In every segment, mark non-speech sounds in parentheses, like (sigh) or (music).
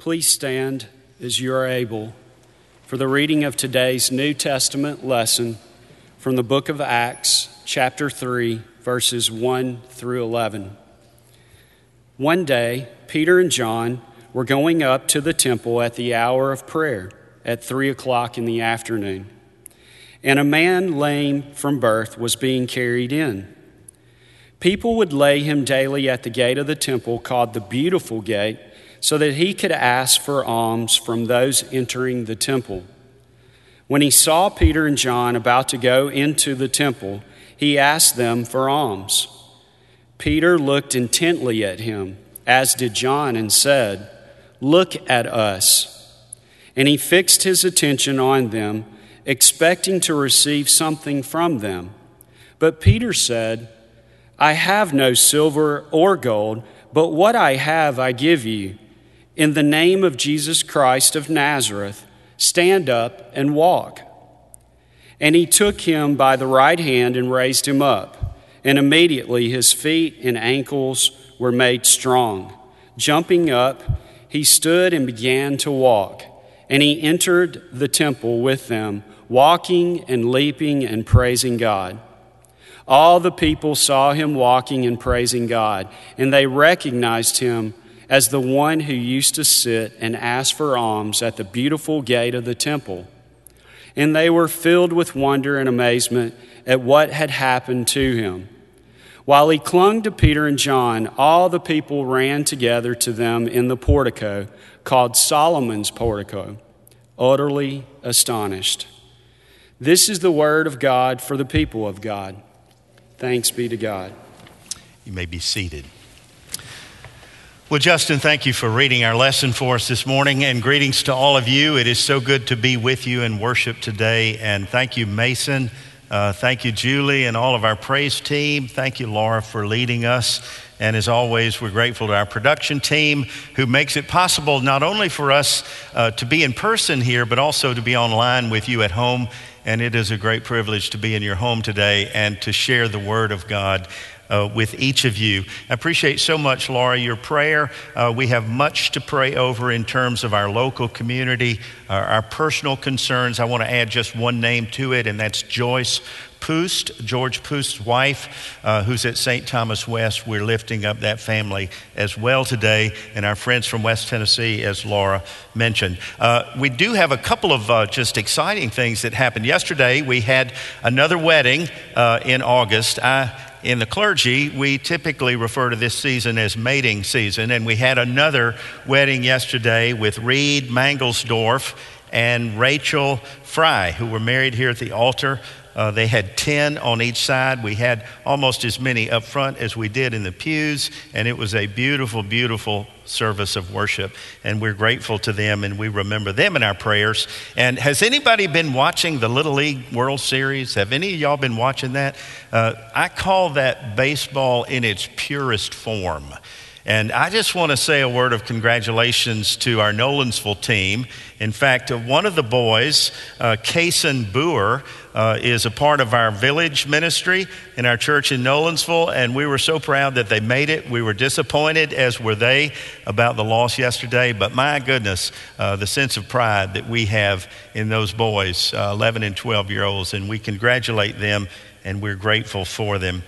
Please stand as you are able for the reading of today's New Testament lesson from the book of Acts, chapter 3, verses 1 through 11. One day, Peter and John were going up to the temple at the hour of prayer at 3 o'clock in the afternoon, and a man lame from birth was being carried in. People would lay him daily at the gate of the temple called the Beautiful Gate so that he could ask for alms from those entering the temple. When he saw Peter and John about to go into the temple, he asked them for alms. Peter looked intently at him, as did John, and said, Look at us. And he fixed his attention on them, expecting to receive something from them. But Peter said, I have no silver or gold, but what I have I give you. In the name of Jesus Christ of Nazareth, stand up and walk. And he took him by the right hand and raised him up. And immediately his feet and ankles were made strong. Jumping up, he stood and began to walk. And he entered the temple with them, walking and leaping and praising God. All the people saw him walking and praising God, and they recognized him as the one who used to sit and ask for alms at the beautiful gate of the temple. And they were filled with wonder and amazement at what had happened to him. While he clung to Peter and John, all the people ran together to them in the portico called Solomon's portico, utterly astonished. This is the word of God for the people of God. Thanks be to God. You may be seated. Well, Justin, thank you for reading our lesson for us this morning, and greetings to all of you. It is so good to be with you in worship today, and thank you, Mason. Uh, thank you, Julie, and all of our praise team. Thank you, Laura, for leading us. And as always, we're grateful to our production team who makes it possible not only for us uh, to be in person here, but also to be online with you at home and it is a great privilege to be in your home today and to share the Word of God uh, with each of you. I appreciate so much, Laura, your prayer. Uh, we have much to pray over in terms of our local community, uh, our personal concerns. I want to add just one name to it, and that's Joyce Poost, George Poost's wife, uh, who's at St. Thomas West. We're lifting up that family as well today, and our friends from West Tennessee, as Laura mentioned. Uh, we do have a couple of uh, just exciting things that happened yesterday. We had another wedding uh, in August. I in the clergy, we typically refer to this season as mating season, and we had another wedding yesterday with Reed Mangelsdorf and Rachel Fry, who were married here at the altar. Uh, they had 10 on each side. We had almost as many up front as we did in the pews, and it was a beautiful, beautiful service of worship. And we're grateful to them, and we remember them in our prayers. And has anybody been watching the Little League World Series? Have any of y'all been watching that? Uh, I call that baseball in its purest form. And I just want to say a word of congratulations to our Nolensville team. In fact, one of the boys, uh, Kason Boer, uh, is a part of our village ministry in our church in Nolensville, and we were so proud that they made it. We were disappointed, as were they, about the loss yesterday, but my goodness, uh, the sense of pride that we have in those boys, uh, 11 and 12 year olds, and we congratulate them and we're grateful for them.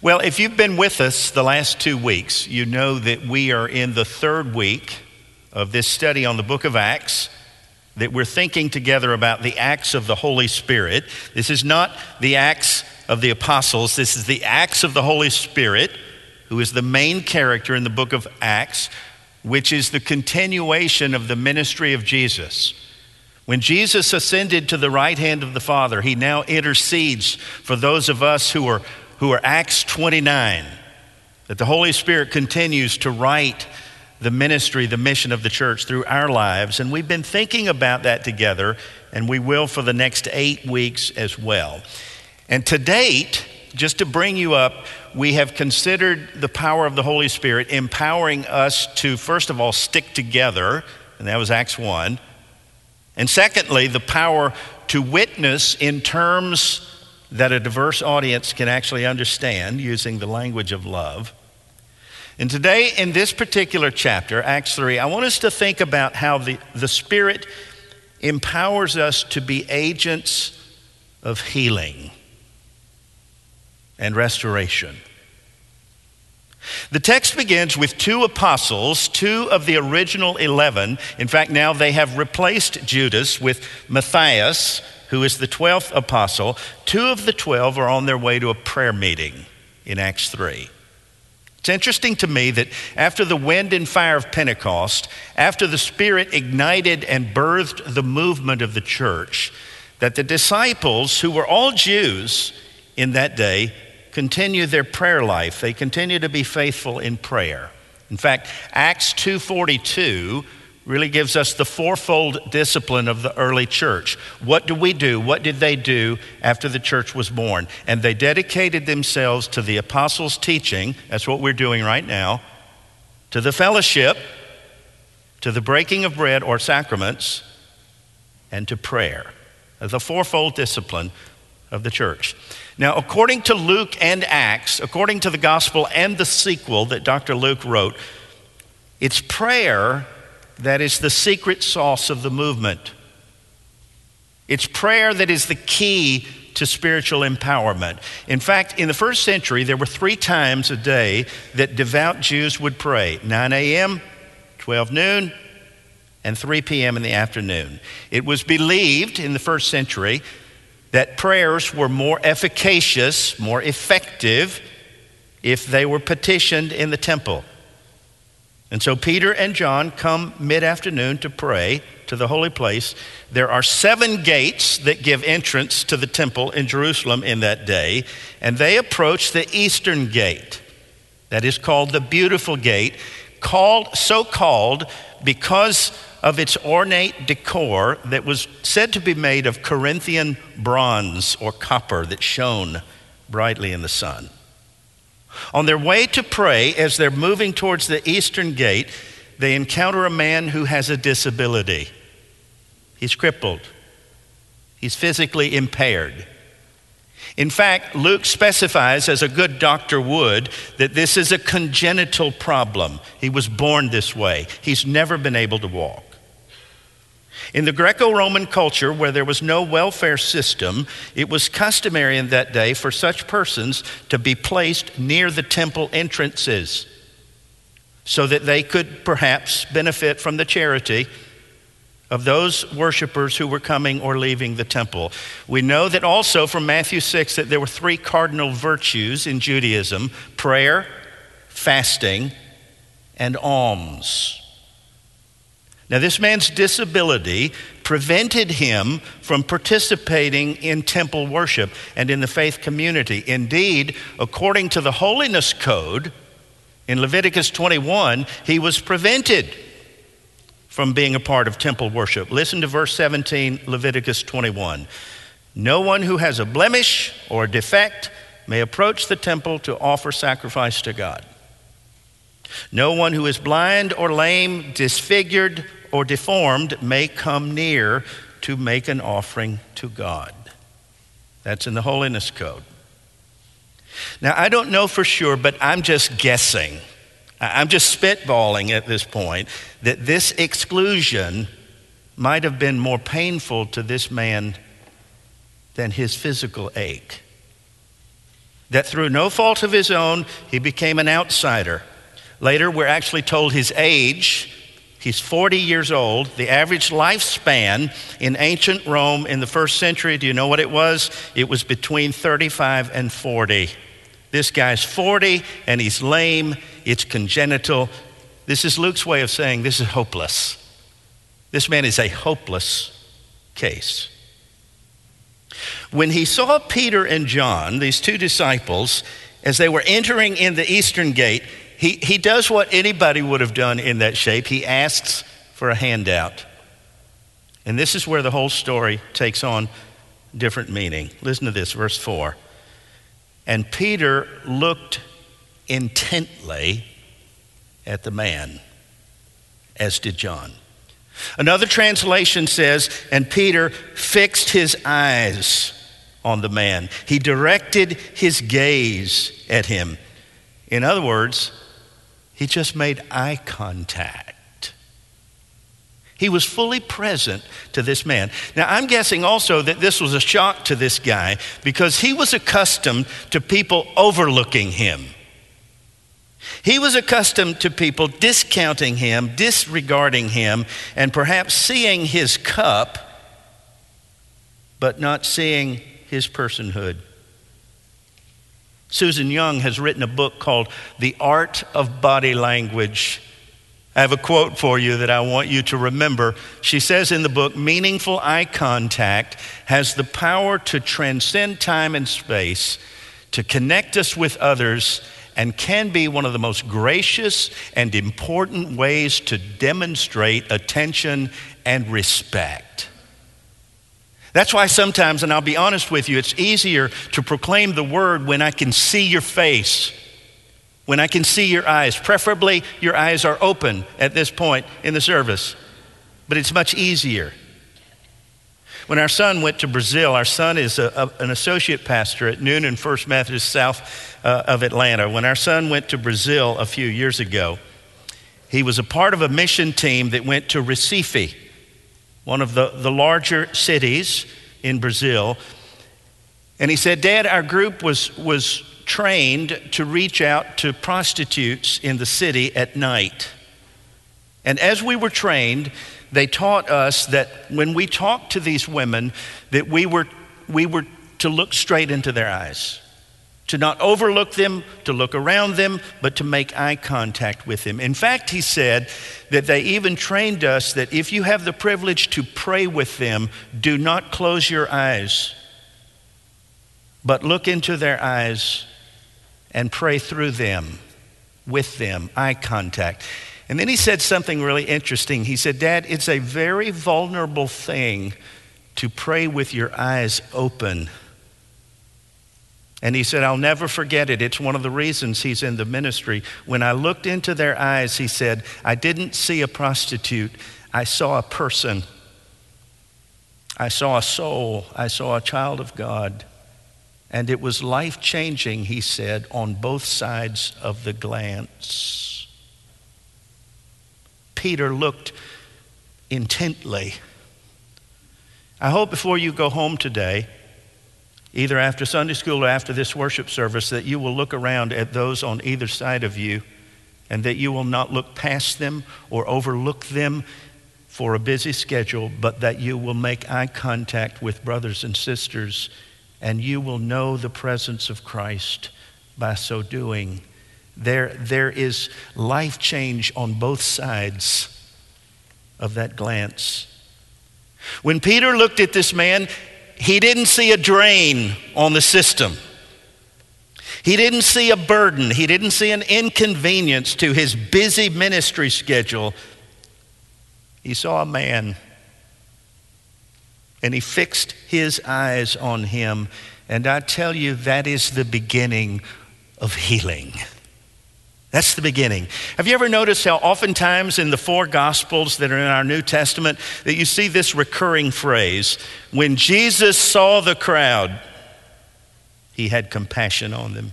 Well, if you've been with us the last two weeks, you know that we are in the third week of this study on the book of Acts, that we're thinking together about the acts of the Holy Spirit. This is not the acts of the apostles, this is the acts of the Holy Spirit, who is the main character in the book of Acts, which is the continuation of the ministry of Jesus. When Jesus ascended to the right hand of the Father, he now intercedes for those of us who are who are Acts 29, that the Holy Spirit continues to write the ministry, the mission of the church through our lives. And we've been thinking about that together, and we will for the next eight weeks as well. And to date, just to bring you up, we have considered the power of the Holy Spirit empowering us to, first of all, stick together, and that was Acts 1. And secondly, the power to witness in terms that a diverse audience can actually understand using the language of love. And today, in this particular chapter, Acts 3, I want us to think about how the, the Spirit empowers us to be agents of healing and restoration. The text begins with two apostles, two of the original 11. In fact, now they have replaced Judas with Matthias, who is the 12th apostle. Two of the 12 are on their way to a prayer meeting in Acts 3. It's interesting to me that after the wind and fire of Pentecost, after the Spirit ignited and birthed the movement of the church, that the disciples, who were all Jews in that day, continue their prayer life. They continue to be faithful in prayer. In fact, Acts 2:42 really gives us the fourfold discipline of the early church. What do we do? What did they do after the church was born? And they dedicated themselves to the apostles' teaching, that's what we're doing right now, to the fellowship, to the breaking of bread or sacraments, and to prayer. The fourfold discipline of the church. Now, according to Luke and Acts, according to the gospel and the sequel that Dr. Luke wrote, it's prayer that is the secret sauce of the movement. It's prayer that is the key to spiritual empowerment. In fact, in the first century, there were three times a day that devout Jews would pray 9 a.m., 12 noon, and 3 p.m. in the afternoon. It was believed in the first century that prayers were more efficacious, more effective, if they were petitioned in the temple. And so Peter and John come mid afternoon to pray to the holy place. There are seven gates that give entrance to the temple in Jerusalem in that day, and they approach the eastern gate. That is called the beautiful gate, called so called because of its ornate decor that was said to be made of Corinthian bronze or copper that shone brightly in the sun. On their way to pray, as they're moving towards the eastern gate, they encounter a man who has a disability. He's crippled, he's physically impaired. In fact, Luke specifies, as a good doctor would, that this is a congenital problem. He was born this way, he's never been able to walk. In the Greco Roman culture, where there was no welfare system, it was customary in that day for such persons to be placed near the temple entrances so that they could perhaps benefit from the charity of those worshipers who were coming or leaving the temple. We know that also from Matthew 6 that there were three cardinal virtues in Judaism prayer, fasting, and alms. Now, this man's disability prevented him from participating in temple worship and in the faith community. Indeed, according to the holiness code in Leviticus 21, he was prevented from being a part of temple worship. Listen to verse 17, Leviticus 21. No one who has a blemish or a defect may approach the temple to offer sacrifice to God. No one who is blind or lame, disfigured, or deformed may come near to make an offering to God. That's in the Holiness Code. Now, I don't know for sure, but I'm just guessing. I'm just spitballing at this point that this exclusion might have been more painful to this man than his physical ache. That through no fault of his own, he became an outsider. Later, we're actually told his age He's 40 years old. The average lifespan in ancient Rome in the first century, do you know what it was? It was between 35 and 40. This guy's 40 and he's lame. It's congenital. This is Luke's way of saying this is hopeless. This man is a hopeless case. When he saw Peter and John, these two disciples, as they were entering in the eastern gate, he, he does what anybody would have done in that shape. He asks for a handout. And this is where the whole story takes on different meaning. Listen to this, verse 4. And Peter looked intently at the man, as did John. Another translation says, and Peter fixed his eyes on the man. He directed his gaze at him. In other words, He just made eye contact. He was fully present to this man. Now, I'm guessing also that this was a shock to this guy because he was accustomed to people overlooking him. He was accustomed to people discounting him, disregarding him, and perhaps seeing his cup, but not seeing his personhood. Susan Young has written a book called The Art of Body Language. I have a quote for you that I want you to remember. She says in the book Meaningful eye contact has the power to transcend time and space, to connect us with others, and can be one of the most gracious and important ways to demonstrate attention and respect. That's why sometimes, and I'll be honest with you, it's easier to proclaim the word when I can see your face, when I can see your eyes. Preferably, your eyes are open at this point in the service, but it's much easier. When our son went to Brazil, our son is a, a, an associate pastor at Newnan First Methodist south uh, of Atlanta. When our son went to Brazil a few years ago, he was a part of a mission team that went to Recife one of the, the larger cities in Brazil. And he said, Dad, our group was, was trained to reach out to prostitutes in the city at night. And as we were trained, they taught us that when we talked to these women, that we were, we were to look straight into their eyes to not overlook them, to look around them, but to make eye contact with them. In fact, he said that they even trained us that if you have the privilege to pray with them, do not close your eyes, but look into their eyes and pray through them, with them, eye contact. And then he said something really interesting. He said, Dad, it's a very vulnerable thing to pray with your eyes open and he said, I'll never forget it. It's one of the reasons he's in the ministry. When I looked into their eyes, he said, I didn't see a prostitute, I saw a person. I saw a soul. I saw a child of God. And it was life changing, he said, on both sides of the glance. Peter looked intently. I hope before you go home today, either after Sunday school or after this worship service, that you will look around at those on either side of you and that you will not look past them or overlook them for a busy schedule, but that you will make eye contact with brothers and sisters and you will know the presence of Christ by so doing. There, there is life change on both sides of that glance. When Peter looked at this man, he didn't see a drain on the system. He didn't see a burden. He didn't see an inconvenience to his busy ministry schedule. He saw a man and he fixed his eyes on him. And I tell you, that is the beginning of healing. That's the beginning. Have you ever noticed how oftentimes in the four gospels that are in our New Testament that you see this recurring phrase, when Jesus saw the crowd, he had compassion on them.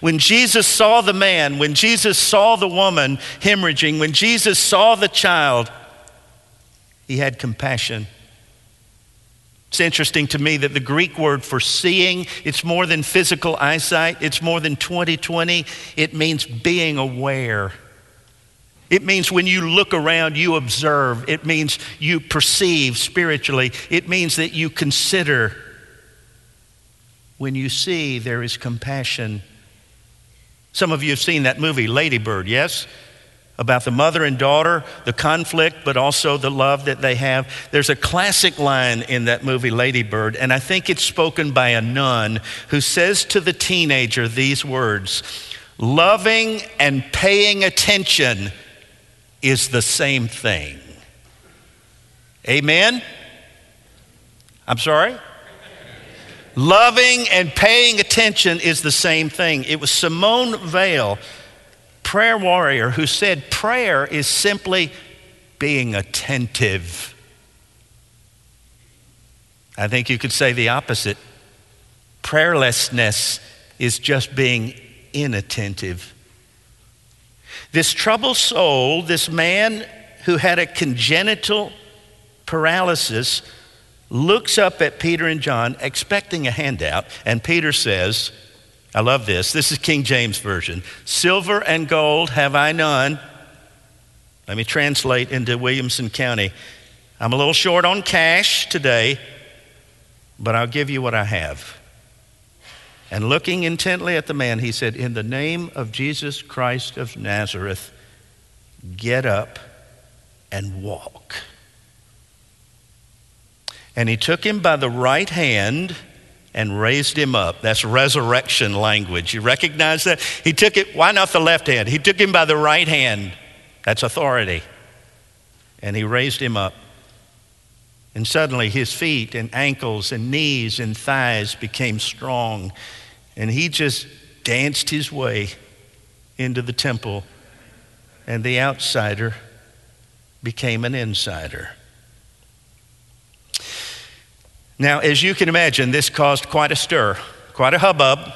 When Jesus saw the man, when Jesus saw the woman hemorrhaging, when Jesus saw the child, he had compassion it's interesting to me that the Greek word for seeing, it's more than physical eyesight, it's more than 2020. It means being aware. It means when you look around, you observe. It means you perceive spiritually. It means that you consider. When you see, there is compassion. Some of you have seen that movie, Ladybird, yes? About the mother and daughter, the conflict, but also the love that they have. There's a classic line in that movie, Ladybird, and I think it's spoken by a nun who says to the teenager these words Loving and paying attention is the same thing. Amen? I'm sorry? Loving and paying attention is the same thing. It was Simone Weil prayer warrior who said prayer is simply being attentive. I think you could say the opposite. Prayerlessness is just being inattentive. This troubled soul, this man who had a congenital paralysis, looks up at Peter and John expecting a handout, and Peter says, I love this. This is King James Version. Silver and gold have I none. Let me translate into Williamson County. I'm a little short on cash today, but I'll give you what I have. And looking intently at the man, he said, In the name of Jesus Christ of Nazareth, get up and walk. And he took him by the right hand and raised him up. That's resurrection language. You recognize that? He took it, why not the left hand? He took him by the right hand. That's authority. And he raised him up. And suddenly his feet and ankles and knees and thighs became strong. And he just danced his way into the temple, and the outsider became an insider. Now, as you can imagine, this caused quite a stir, quite a hubbub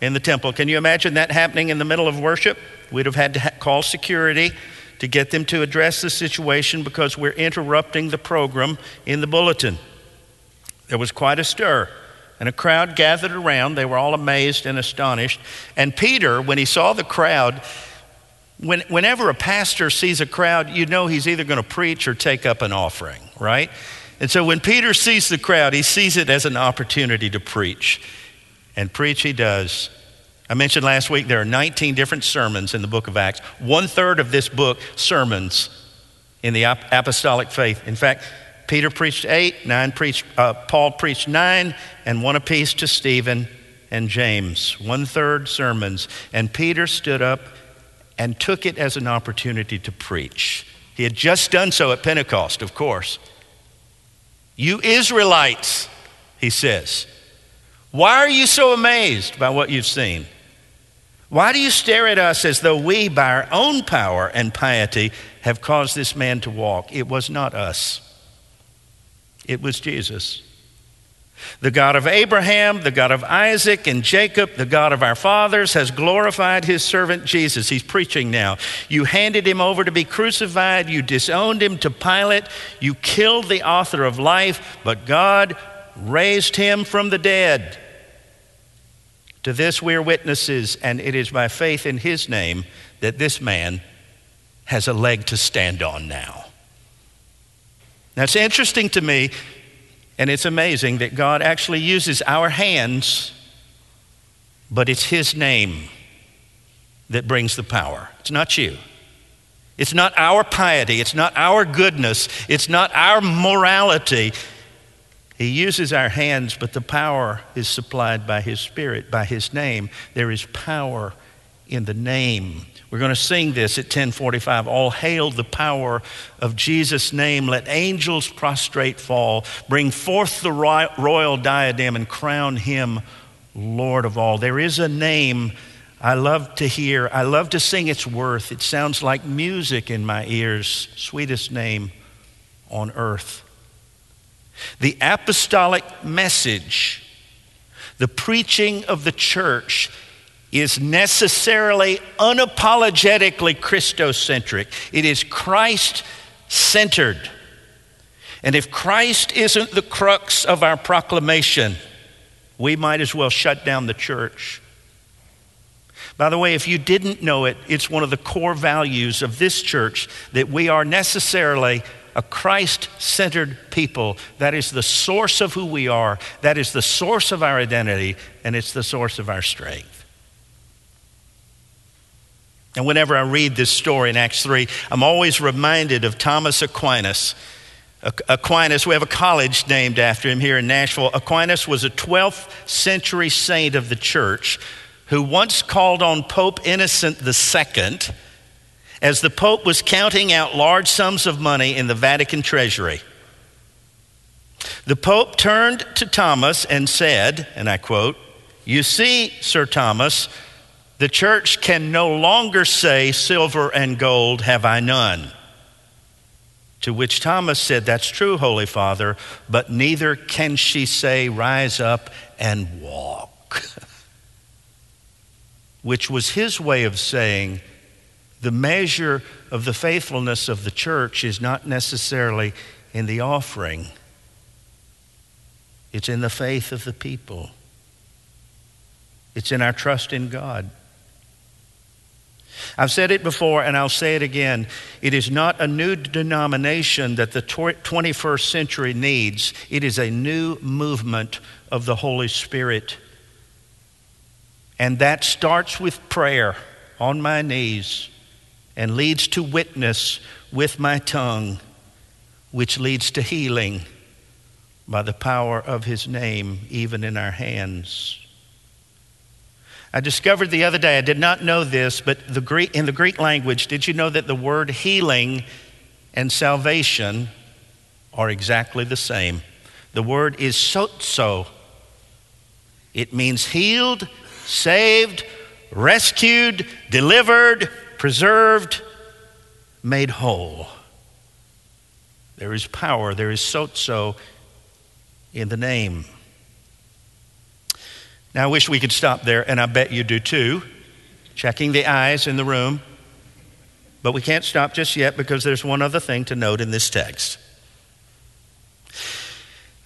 in the temple. Can you imagine that happening in the middle of worship? We'd have had to ha- call security to get them to address the situation because we're interrupting the program in the bulletin. There was quite a stir. And a crowd gathered around. They were all amazed and astonished. And Peter, when he saw the crowd, when, whenever a pastor sees a crowd, you know he's either going to preach or take up an offering, right? And so when Peter sees the crowd, he sees it as an opportunity to preach. And preach he does. I mentioned last week there are 19 different sermons in the book of Acts. One third of this book, sermons in the apostolic faith. In fact, Peter preached eight, nine preached, uh, Paul preached nine, and one apiece to Stephen and James, one third sermons. And Peter stood up and took it as an opportunity to preach. He had just done so at Pentecost, of course. You Israelites, he says, why are you so amazed by what you've seen? Why do you stare at us as though we, by our own power and piety, have caused this man to walk? It was not us. It was Jesus. The God of Abraham, the God of Isaac and Jacob, the God of our fathers, has glorified his servant Jesus. He's preaching now. You handed him over to be crucified. You disowned him to Pilate. You killed the author of life, but God raised him from the dead. To this we are witnesses, and it is by faith in his name that this man has a leg to stand on now. It's interesting to me, and it's amazing that God actually uses our hands, but it's His name that brings the power. It's not you. It's not our piety. It's not our goodness. It's not our morality. He uses our hands, but the power is supplied by His Spirit, by His name. There is power in the name. We're going to sing this at 1045. All hail the power of Jesus' name. Let angels prostrate fall. Bring forth the royal diadem and crown him Lord of all. There is a name I love to hear. I love to sing its worth. It sounds like music in my ears. Sweetest name on earth. The apostolic message, the preaching of the church is necessarily unapologetically Christocentric. It is Christ centered. And if Christ isn't the crux of our proclamation, we might as well shut down the church. By the way, if you didn't know it, it's one of the core values of this church that we are necessarily a Christ centered people. That is the source of who we are, that is the source of our identity, and it's the source of our strength. And whenever I read this story in Acts 3, I'm always reminded of Thomas Aquinas. Aquinas, we have a college named after him here in Nashville. Aquinas was a 12th century saint of the church who once called on Pope Innocent II as the Pope was counting out large sums of money in the Vatican treasury. The Pope turned to Thomas and said, and I quote, You see, Sir Thomas, the church can no longer say, Silver and gold have I none. To which Thomas said, That's true, Holy Father, but neither can she say, Rise up and walk. (laughs) which was his way of saying, The measure of the faithfulness of the church is not necessarily in the offering, it's in the faith of the people, it's in our trust in God. I've said it before and I'll say it again. It is not a new denomination that the 21st century needs, it is a new movement of the Holy Spirit. And that starts with prayer on my knees and leads to witness with my tongue, which leads to healing by the power of His name, even in our hands. I discovered the other day, I did not know this, but the Greek, in the Greek language, did you know that the word healing and salvation are exactly the same? The word is sozo. It means healed, saved, rescued, delivered, preserved, made whole. There is power, there is sozo in the name. Now, I wish we could stop there, and I bet you do too, checking the eyes in the room. But we can't stop just yet because there's one other thing to note in this text.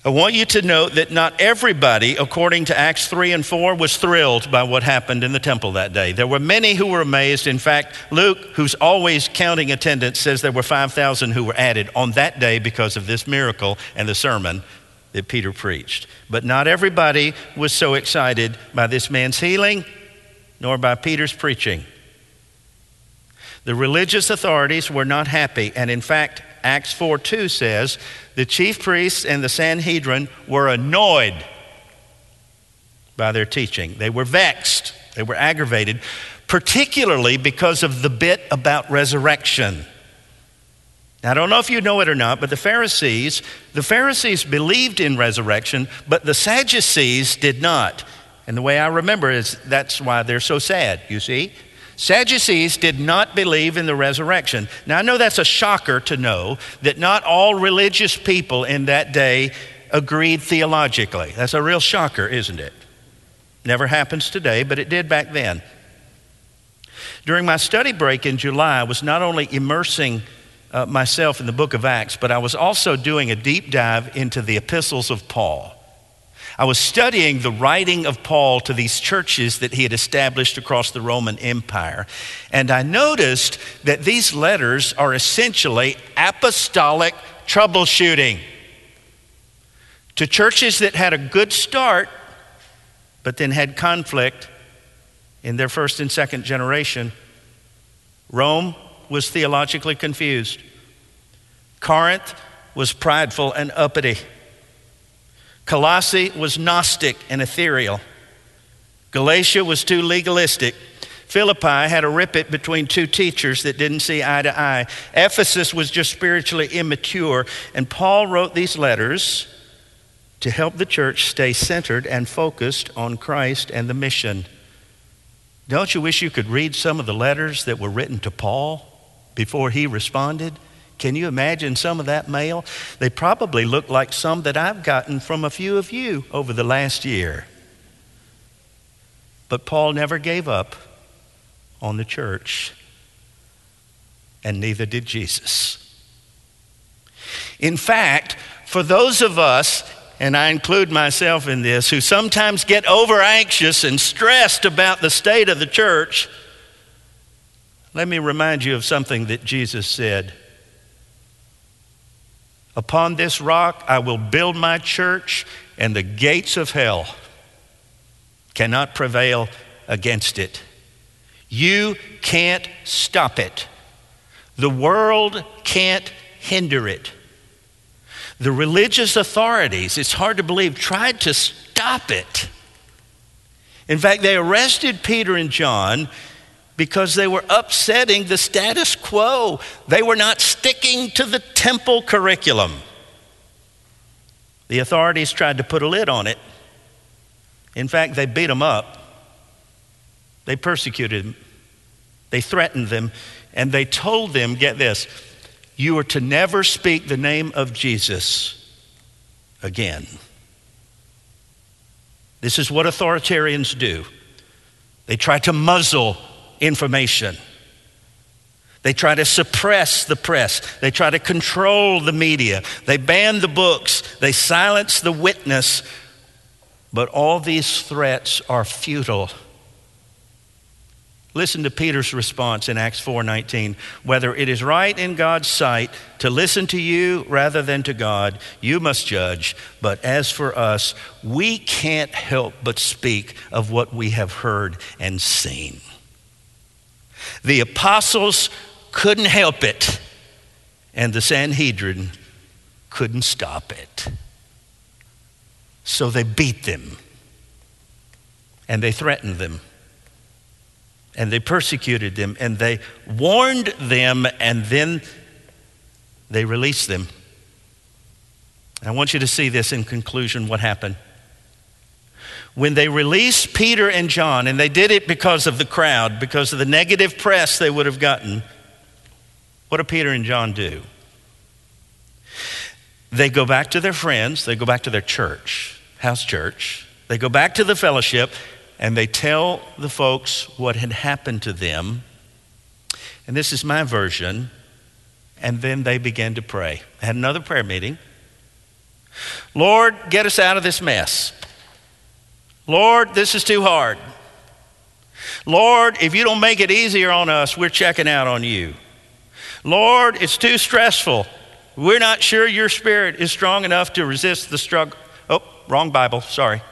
I want you to note that not everybody, according to Acts 3 and 4, was thrilled by what happened in the temple that day. There were many who were amazed. In fact, Luke, who's always counting attendance, says there were 5,000 who were added on that day because of this miracle and the sermon that Peter preached. But not everybody was so excited by this man's healing nor by Peter's preaching. The religious authorities were not happy, and in fact, Acts 4 2 says the chief priests and the Sanhedrin were annoyed by their teaching. They were vexed, they were aggravated, particularly because of the bit about resurrection. Now, I don't know if you know it or not, but the Pharisees, the Pharisees believed in resurrection, but the Sadducees did not. And the way I remember is that's why they're so sad, you see? Sadducees did not believe in the resurrection. Now, I know that's a shocker to know that not all religious people in that day agreed theologically. That's a real shocker, isn't it? Never happens today, but it did back then. During my study break in July, I was not only immersing uh, myself in the book of Acts, but I was also doing a deep dive into the epistles of Paul. I was studying the writing of Paul to these churches that he had established across the Roman Empire. And I noticed that these letters are essentially apostolic troubleshooting to churches that had a good start, but then had conflict in their first and second generation. Rome was theologically confused. Corinth was prideful and uppity. Colossae was Gnostic and ethereal. Galatia was too legalistic. Philippi had a rippet between two teachers that didn't see eye to eye. Ephesus was just spiritually immature. And Paul wrote these letters to help the church stay centered and focused on Christ and the mission. Don't you wish you could read some of the letters that were written to Paul? Before he responded? Can you imagine some of that mail? They probably look like some that I've gotten from a few of you over the last year. But Paul never gave up on the church, and neither did Jesus. In fact, for those of us, and I include myself in this, who sometimes get over anxious and stressed about the state of the church, let me remind you of something that Jesus said. Upon this rock I will build my church, and the gates of hell cannot prevail against it. You can't stop it. The world can't hinder it. The religious authorities, it's hard to believe, tried to stop it. In fact, they arrested Peter and John because they were upsetting the status quo. They were not sticking to the temple curriculum. The authorities tried to put a lid on it. In fact, they beat them up, they persecuted them, they threatened them, and they told them get this, you are to never speak the name of Jesus again. This is what authoritarians do. They try to muzzle information. They try to suppress the press. They try to control the media. They ban the books. They silence the witness. But all these threats are futile. Listen to Peter's response in Acts 4:19, whether it is right in God's sight to listen to you rather than to God, you must judge, but as for us, we can't help but speak of what we have heard and seen. The apostles couldn't help it, and the Sanhedrin couldn't stop it. So they beat them and they threatened them and they persecuted them and they warned them and then they released them. I want you to see this in conclusion what happened. When they released Peter and John, and they did it because of the crowd, because of the negative press they would have gotten, what do Peter and John do? They go back to their friends, they go back to their church, house church, they go back to the fellowship, and they tell the folks what had happened to them. And this is my version. And then they began to pray. I had another prayer meeting. Lord, get us out of this mess. Lord, this is too hard. Lord, if you don't make it easier on us, we're checking out on you. Lord, it's too stressful. We're not sure your spirit is strong enough to resist the struggle. Oh, wrong Bible, sorry.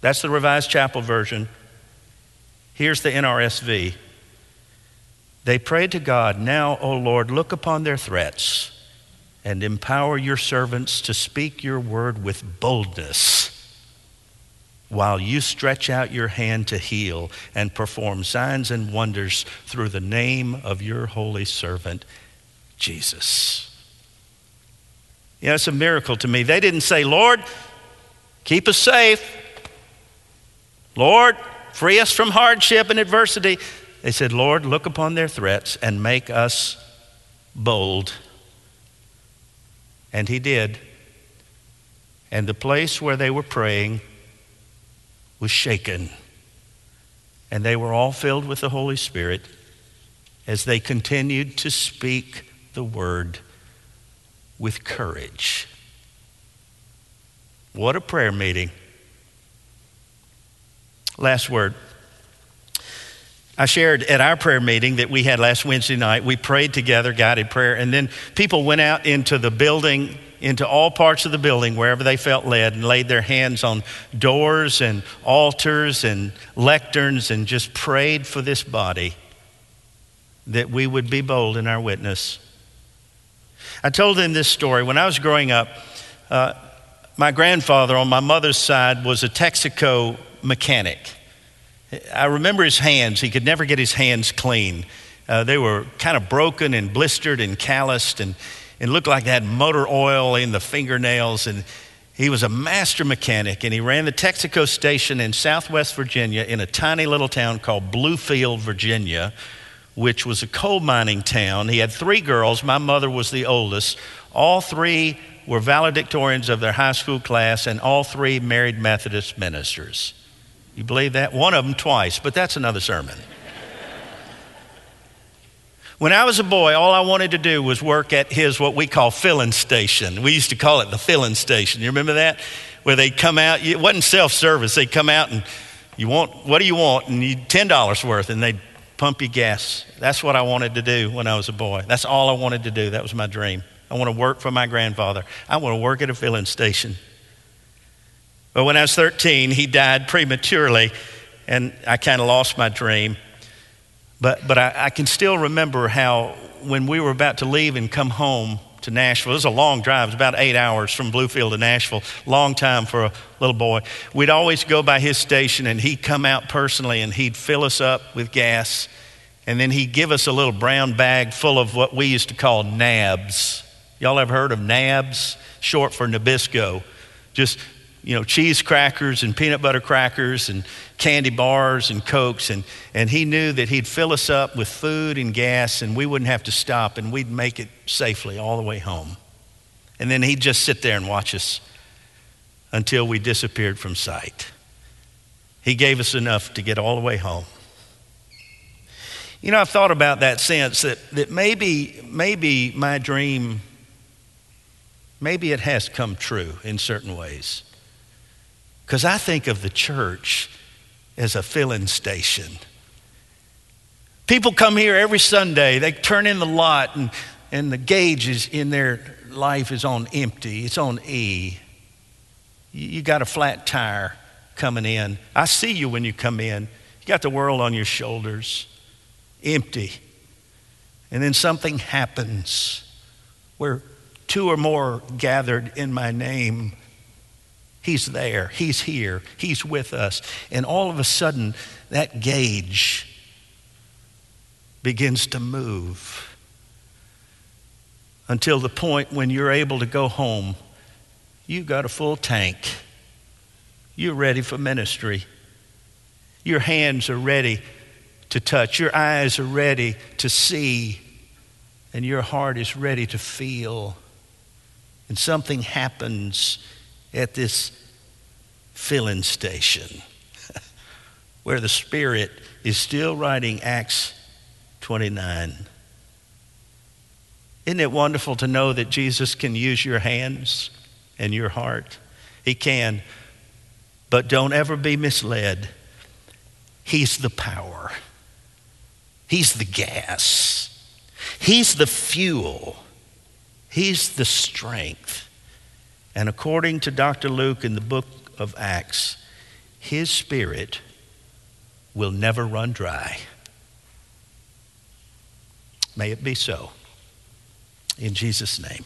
That's the Revised Chapel version. Here's the NRSV. They prayed to God, Now, O Lord, look upon their threats and empower your servants to speak your word with boldness while you stretch out your hand to heal and perform signs and wonders through the name of your holy servant, Jesus. Yeah, it's a miracle to me. They didn't say, Lord, keep us safe. Lord, free us from hardship and adversity. They said, Lord, look upon their threats and make us bold. And he did. And the place where they were praying was shaken. And they were all filled with the Holy Spirit as they continued to speak the word with courage. What a prayer meeting! Last word. I shared at our prayer meeting that we had last Wednesday night. We prayed together, guided prayer, and then people went out into the building, into all parts of the building, wherever they felt led, and laid their hands on doors and altars and lecterns and just prayed for this body that we would be bold in our witness. I told them this story. When I was growing up, uh, my grandfather on my mother's side was a Texaco mechanic. I remember his hands. He could never get his hands clean. Uh, they were kind of broken and blistered and calloused and, and looked like they had motor oil in the fingernails. And he was a master mechanic and he ran the Texaco station in southwest Virginia in a tiny little town called Bluefield, Virginia, which was a coal mining town. He had three girls. My mother was the oldest. All three were valedictorians of their high school class, and all three married Methodist ministers. You believe that? One of them twice, but that's another sermon. When I was a boy, all I wanted to do was work at his what we call filling station. We used to call it the filling station. You remember that? Where they'd come out, it wasn't self service. They'd come out and you want, what do you want? And you $10 worth, and they'd pump you gas. That's what I wanted to do when I was a boy. That's all I wanted to do. That was my dream. I want to work for my grandfather. I want to work at a filling station. But when I was 13, he died prematurely, and I kind of lost my dream. But, but I, I, can still remember how when we were about to leave and come home to Nashville, it was a long drive, it was about eight hours from Bluefield to Nashville, long time for a little boy. We'd always go by his station, and he'd come out personally and he'd fill us up with gas, and then he'd give us a little brown bag full of what we used to call nabs. Y'all ever heard of nabs? Short for Nabisco. Just you know, cheese crackers and peanut butter crackers and candy bars and cokes. And, and he knew that he'd fill us up with food and gas and we wouldn't have to stop and we'd make it safely all the way home. And then he'd just sit there and watch us until we disappeared from sight. He gave us enough to get all the way home. You know, I've thought about that sense that, that maybe, maybe my dream, maybe it has come true in certain ways. Because I think of the church as a filling station. People come here every Sunday, they turn in the lot, and, and the gauge is in their life is on empty, it's on E. You got a flat tire coming in. I see you when you come in. You got the world on your shoulders, empty. And then something happens where two or more gathered in my name. He's there, He's here, He's with us. And all of a sudden, that gauge begins to move until the point when you're able to go home. You've got a full tank. You're ready for ministry. Your hands are ready to touch. Your eyes are ready to see. And your heart is ready to feel. And something happens at this filling station (laughs) where the Spirit is still writing Acts 29. Isn't it wonderful to know that Jesus can use your hands and your heart? He can. But don't ever be misled. He's the power, He's the gas, He's the fuel, He's the strength. And according to Dr. Luke in the book of Acts, His Spirit will never run dry. May it be so. In Jesus' name.